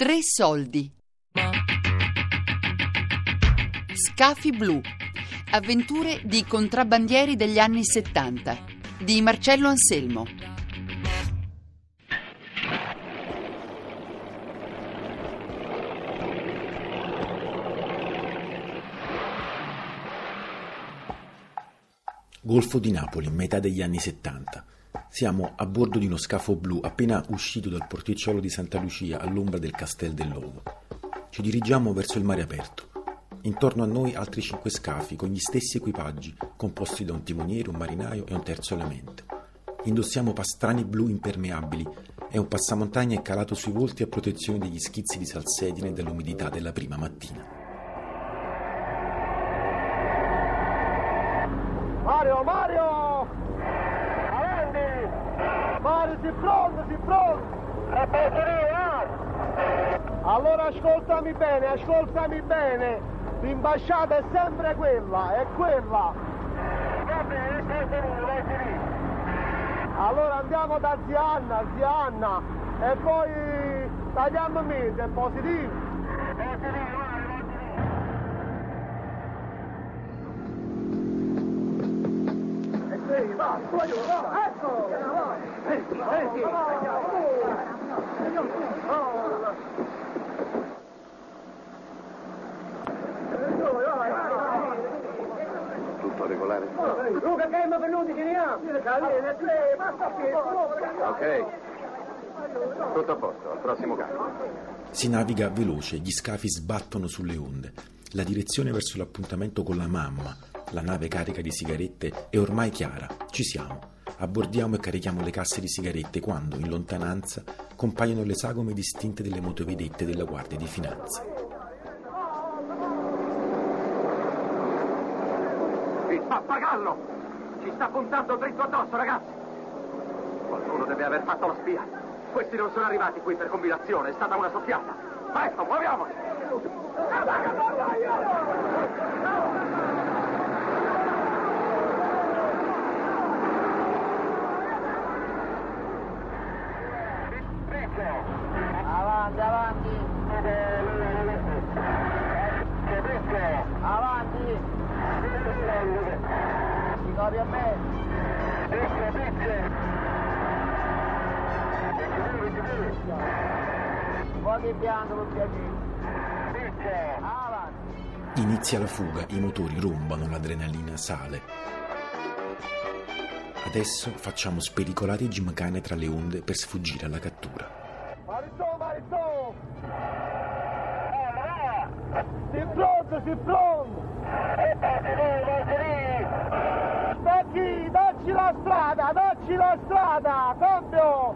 Tre soldi. Scafi blu. Avventure di contrabbandieri degli anni 70 di Marcello Anselmo. Golfo di Napoli, metà degli anni 70. Siamo a bordo di uno scafo blu appena uscito dal porticciolo di Santa Lucia all'ombra del Castel dell'Ovo. Ci dirigiamo verso il mare aperto. Intorno a noi altri cinque scafi con gli stessi equipaggi, composti da un timoniere, un marinaio e un terzo elemento. Indossiamo pastrani blu impermeabili e un passamontagna è calato sui volti a protezione degli schizzi di salsedine e dall'umidità della prima mattina. Si pronto, si pronto! Allora ascoltami bene, ascoltami bene! L'imbasciata è sempre quella, è quella! Va bene, vai finito, vai finito! Allora andiamo da zia Anna, zia Anna, e poi tagliamo mese, è positivo? Positivo! Sì, va, voglio, va, ecco! Senti, senti! Tutto regolare? Luca, che mi venuti che ne ha? Ok. Tutto a posto, al prossimo cambio. Si naviga veloce, gli scafi sbattono sulle onde. La direzione verso l'appuntamento con la mamma, la nave carica di sigarette, è ormai chiara. Ci siamo. Abbordiamo e carichiamo le casse di sigarette quando, in lontananza, compaiono le sagome distinte delle motovedette della Guardia di Finanza. Il pappagallo! Ci sta puntando dritto addosso, ragazzi! Qualcuno deve aver fatto la spia. Questi non sono arrivati qui per combinazione, è stata una soffiata. Presto, muoviamoci! Avanti, avanti! Avanti! Si copri a me! Fuoco in bianco per piacere! Avanti! Inizia la fuga, i motori rombano, l'adrenalina sale. Adesso facciamo spericolare i gimcane tra le onde per sfuggire alla cattura. Si pronto, si pronto! Becchi, dacci la strada, dacci la strada, cambio!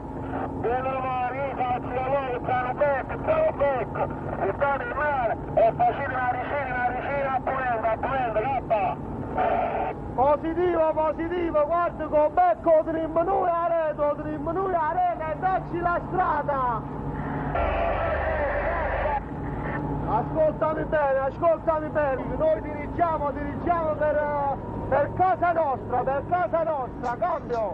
Mario, faccio lavoro, piano becco, piano becco! Si sta in mare, è facile una ricina, una ricina, appunendo, appunendo, cappa! Positivo, positivo, guarda con becco, trimmo noi a rete, trimmo noi a rete e dacci la strada! Ascoltami bene, ascoltami bene, noi dirigiamo, dirigiamo per, eh, per casa nostra, per casa nostra, cambio!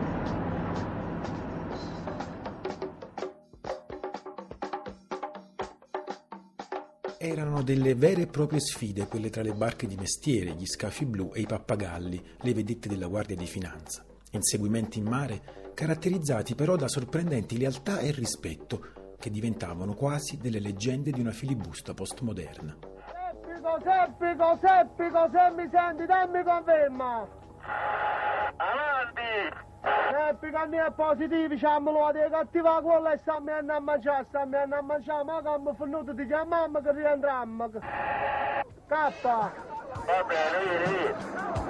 Erano delle vere e proprie sfide quelle tra le barche di mestiere, gli scafi blu e i pappagalli, le vedette della Guardia di Finanza. Inseguimenti in mare, caratterizzati però da sorprendenti lealtà e rispetto, che diventavano quasi delle leggende di una filibusta postmoderna. Seppico, Seppico, Seppico, se mi senti, dammi conferma! Avanti! Seppico, mio è positivo, diciamolo, di cattiva quella e stammi a mangiare, stammi a mangiare, ma che abbiamo finito di chiamarmi che rientriamo. Cappa! Va bene, vieni, vieni.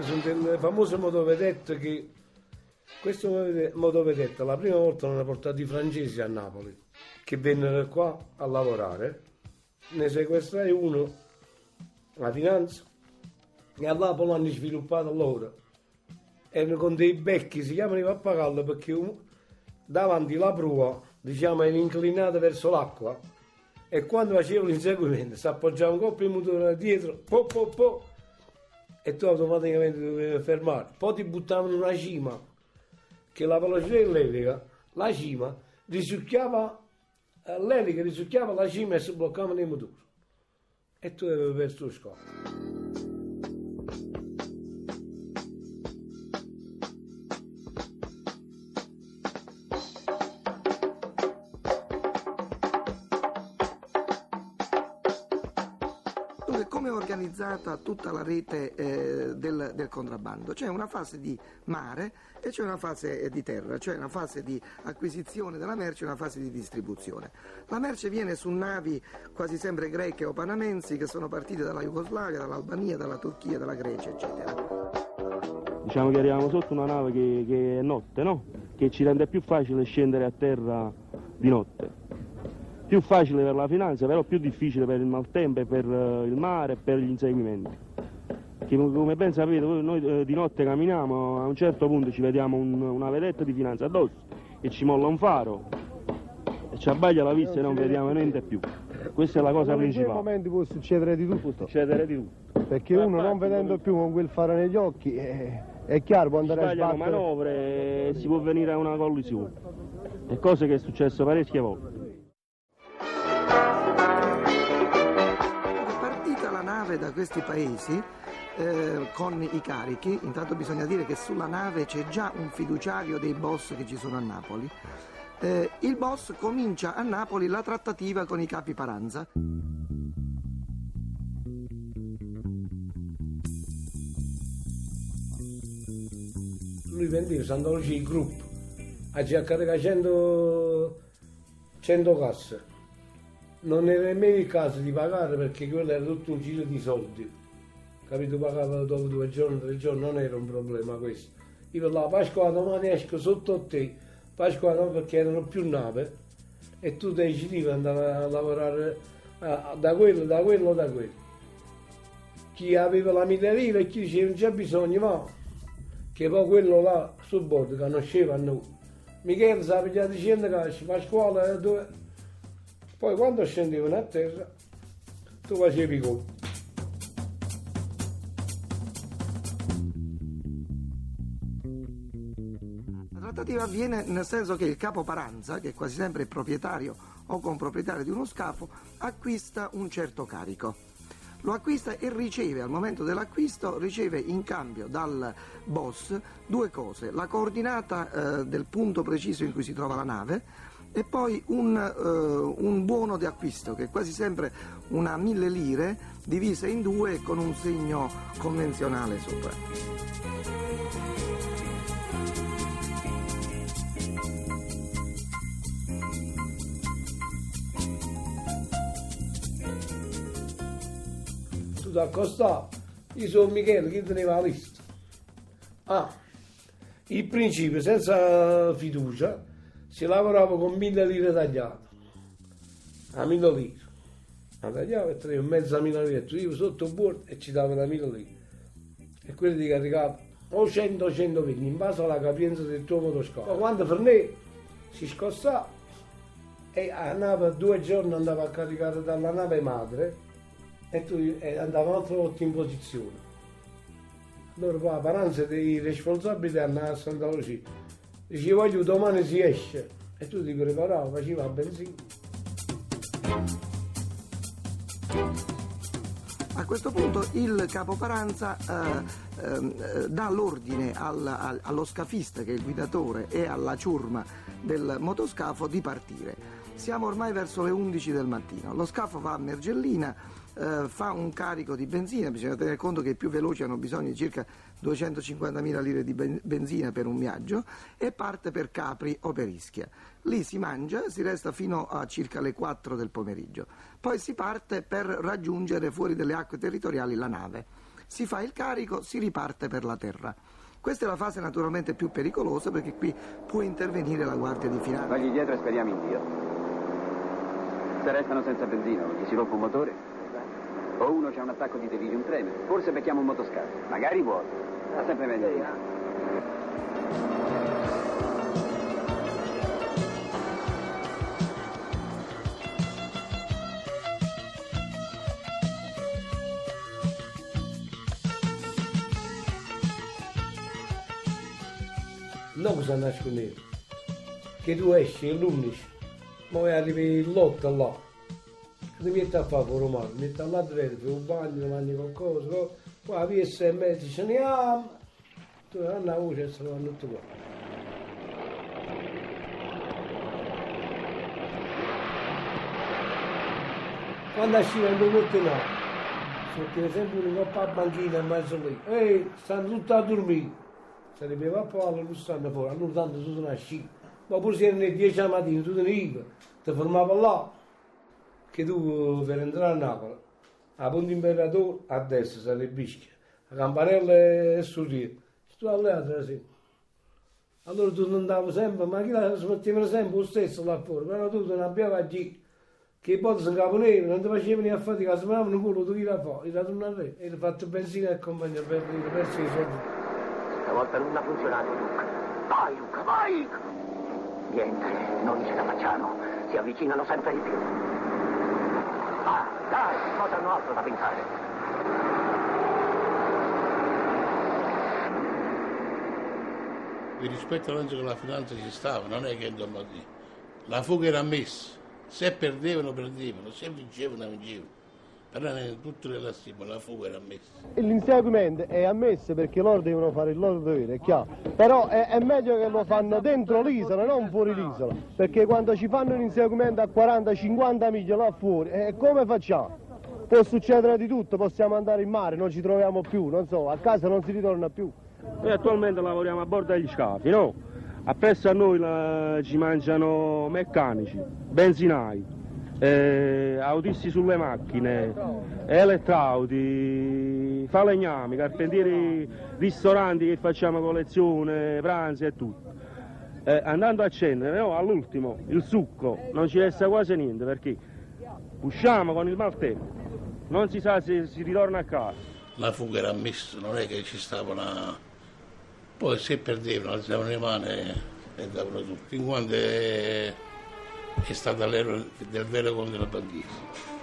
Sono delle famose motovedette che motovede- motovedette la prima volta l'hanno portato i francesi a Napoli che vennero qua a lavorare ne sequestrai uno la finanza e là poi l'hanno sviluppato loro. Erano con dei becchi si chiamano i pappagalli perché davanti la prua diciamo era inclinata verso l'acqua e quando facevano l'inseguimento si appoggiava un colpo il motore dietro po po po e tu automaticamente dovevi fermare. Poi ti buttavano una cima che la velocità dell'elica, la cima, risucchiava, eh, l'elica risucchiava la cima e si bloccava nei motori. E tu avevi perso lo scotto. Come è organizzata tutta la rete eh, del, del contrabbando? C'è una fase di mare e c'è una fase eh, di terra, cioè una fase di acquisizione della merce e una fase di distribuzione. La merce viene su navi quasi sempre greche o panamensi che sono partite dalla Jugoslavia, dall'Albania, dalla Turchia, dalla Grecia, eccetera. Diciamo che arriviamo sotto una nave che, che è notte, no? Che ci rende più facile scendere a terra di notte. Più facile per la finanza, però più difficile per il maltempo, e per eh, il mare e per gli inseguimenti. Che, come ben sapete, noi eh, di notte camminiamo, a un certo punto ci vediamo un- una vedetta di finanza addosso e ci molla un faro e ci abbaglia la vista e non vediamo niente più. Questa è la cosa in quei principale. momenti può succedere di tutto, succedere di tutto. perché uno non vedendo più con quel faro negli occhi eh, è chiaro può andare a sbattere. manovre e si può venire a una collisione. È cosa che è successo parecchie volte. Nave da questi paesi eh, con i carichi, intanto bisogna dire che sulla nave c'è già un fiduciario dei boss che ci sono a Napoli. Eh, il boss comincia a Napoli la trattativa con i capi Paranza. lui vendeva Santa Lucia il gruppo a già caricare 100, 100 casse non era nemmeno il caso di pagare perché quello era tutto un giro di soldi. Capito? Pagava dopo due giorni tre giorni non era un problema questo. Io per la Pasqua domani esco sotto te. Pasqua no perché erano più nave. E tu decidivi andare a lavorare ah, da quello da quello da quello. Chi aveva la lire e chi diceva non c'è bisogno ma che poi quello là sul bordo conosceva a noi. Michele si è pigliato 100 casci, ma a scuola eh, dove... Poi quando scendevano a terra, tu facevi conti. La trattativa avviene nel senso che il capo Paranza, che è quasi sempre il proprietario o comproprietario di uno scafo, acquista un certo carico. Lo acquista e riceve, al momento dell'acquisto, riceve in cambio dal boss due cose, la coordinata eh, del punto preciso in cui si trova la nave e poi un, eh, un buono di acquisto che è quasi sempre una mille lire divisa in due con un segno convenzionale sopra. Tu ti accostavi, io sono Michele, chi teneva la lista? Ah, il principio, senza fiducia, si lavorava con mille lire tagliate. A mille lire. La tagliava e tenevo mezza mila lire, tu io sotto bordo e ci dava la mille lire. E quelli ti caricava o 100 o 120 in base alla capienza del tuo motoscafo. Ma quando Fernè si scostava e andava due giorni andava a caricare dalla nave madre e tu e andava un'altra volta in posizione. Allora poi Paranza dei responsabili andava a Santa Lucia. Dice voglio domani si esce e tu ti preparavi, facevi la benzina. A questo punto il capo Paranza eh, ehm, eh, dà l'ordine al- al- allo scafista che è il guidatore e alla ciurma del motoscafo di partire. Siamo ormai verso le 11 del mattino. Lo scafo va a Mergellina, eh, fa un carico di benzina, bisogna tenere conto che i più veloci hanno bisogno di circa 250.000 lire di ben- benzina per un viaggio e parte per Capri o per Ischia. Lì si mangia, si resta fino a circa le 4 del pomeriggio. Poi si parte per raggiungere fuori dalle acque territoriali la nave. Si fa il carico, si riparte per la terra. Questa è la fase naturalmente più pericolosa perché qui può intervenire la Guardia di Finanza. Vagli dietro e speriamo in Dio. Se restano senza benzina, gli si rompe un motore, o uno c'ha un attacco di delirium tremens, forse becchiamo un motoscafo, magari vuoto, ma sempre meglio di no. non cosa nascondere. Che tu esci l'11, ma poi arrivi l'8 là. Che ti metti a fare? Metti là dentro, fai un bagno, mangi qualcosa, a via sei e mezzo ce ne andiamo. Tu andiamo a voce e se vanno tutti qua. quando uscivano due volte no, metteva sempre un coppa a banchina in mezzo lì, ehi, stanno tutti a dormire, sarebbe a palla, non stanno fuori, allora tanto tu sono uscito, ma pure se erano le 10 la mattina, tu te ne ivi, ti fermava là, che tu per entrare a Napoli, a Ponte Imperatore a destra sarebbe Bischia, a Campanella e Surriere, tu all'altra sì. Allora tu andavi sempre, ma chi la smetteva sempre lo stesso là fuori, però tu non abbiamo qui che poi si caponevano, non ti facevano a fatica, si manavano culo, tu ira fuori, era tornato a re, e fatto benzina e compagnia per dire, perso i soldi. Stavolta non ha funzionato, Luca. Vai, Luca, vai! Niente, non ce la facciamo. Si avvicinano sempre di più. Cosa hanno altro da pensare? Il rispetto penso che la finanza ci stava, non è che insomma, la fuga era ammessa se perdevano, perdevano, se vincevano, vincevano. Però in tutte le lastime la fuga era ammessa. L'inseguimento è ammesso perché loro devono fare il loro dovere, è chiaro. Però è, è meglio che lo fanno dentro l'isola, non fuori l'isola. Perché quando ci fanno un inseguimento a 40-50 miglia là fuori, eh, come facciamo? Può succedere di tutto, possiamo andare in mare, non ci troviamo più, non so, a casa non si ritorna più. Noi attualmente lavoriamo a bordo degli scafi, no? Appresso a noi la, ci mangiano meccanici, benzinai, eh, autisti sulle macchine, elettrauti, falegnami, carpentieri, ristoranti che facciamo collezione, pranzi e tutto. Eh, andando a accendere, no, all'ultimo, il succo, non ci resta quasi niente perché usciamo con il maltempo, non si sa se si ritorna a casa. La fuga era ammessa, non è che ci stava una poi se perdevano alzavano le mani e davano tutto, fin quando è, è stata l'era del vero conto della bandiera.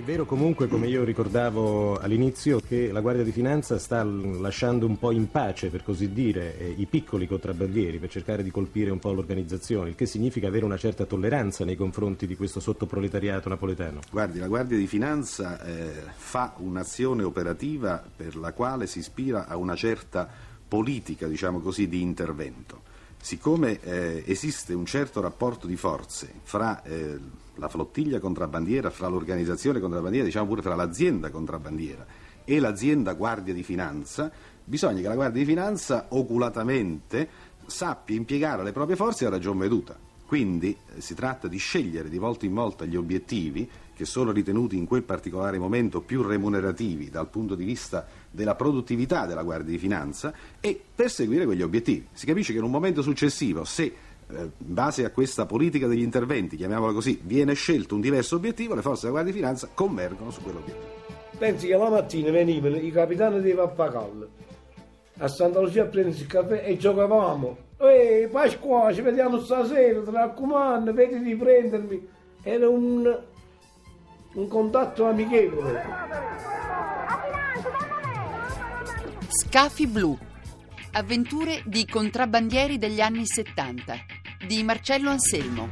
È vero comunque, come io ricordavo all'inizio, che la Guardia di Finanza sta lasciando un po' in pace, per così dire, i piccoli contrabbandieri per cercare di colpire un po' l'organizzazione, il che significa avere una certa tolleranza nei confronti di questo sottoproletariato napoletano. Guardi, la Guardia di Finanza eh, fa un'azione operativa per la quale si ispira a una certa politica, diciamo così, di intervento. Siccome eh, esiste un certo rapporto di forze fra eh, la flottiglia contrabbandiera, fra l'organizzazione contrabbandiera, diciamo pure fra l'azienda contrabbandiera e l'azienda Guardia di Finanza, bisogna che la Guardia di Finanza oculatamente sappia impiegare le proprie forze a ragion veduta. Quindi eh, si tratta di scegliere di volta in volta gli obiettivi che sono ritenuti in quel particolare momento più remunerativi dal punto di vista della produttività della Guardia di Finanza e perseguire quegli obiettivi. Si capisce che in un momento successivo, se eh, in base a questa politica degli interventi, chiamiamola così, viene scelto un diverso obiettivo, le forze della Guardia di Finanza convergono su quell'obiettivo. Pensi che la mattina venivano i capitani dei Pappagallo a Santa Lucia a prendersi il caffè e giocavamo. Ehi Pasqua, ci vediamo stasera, ti raccomando, vedi di prendermi. Era un, un contatto amichevole. Scafi blu. Avventure di contrabbandieri degli anni 70 di Marcello Anselmo.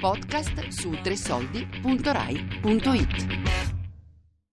Podcast su tresoldi.rai.it.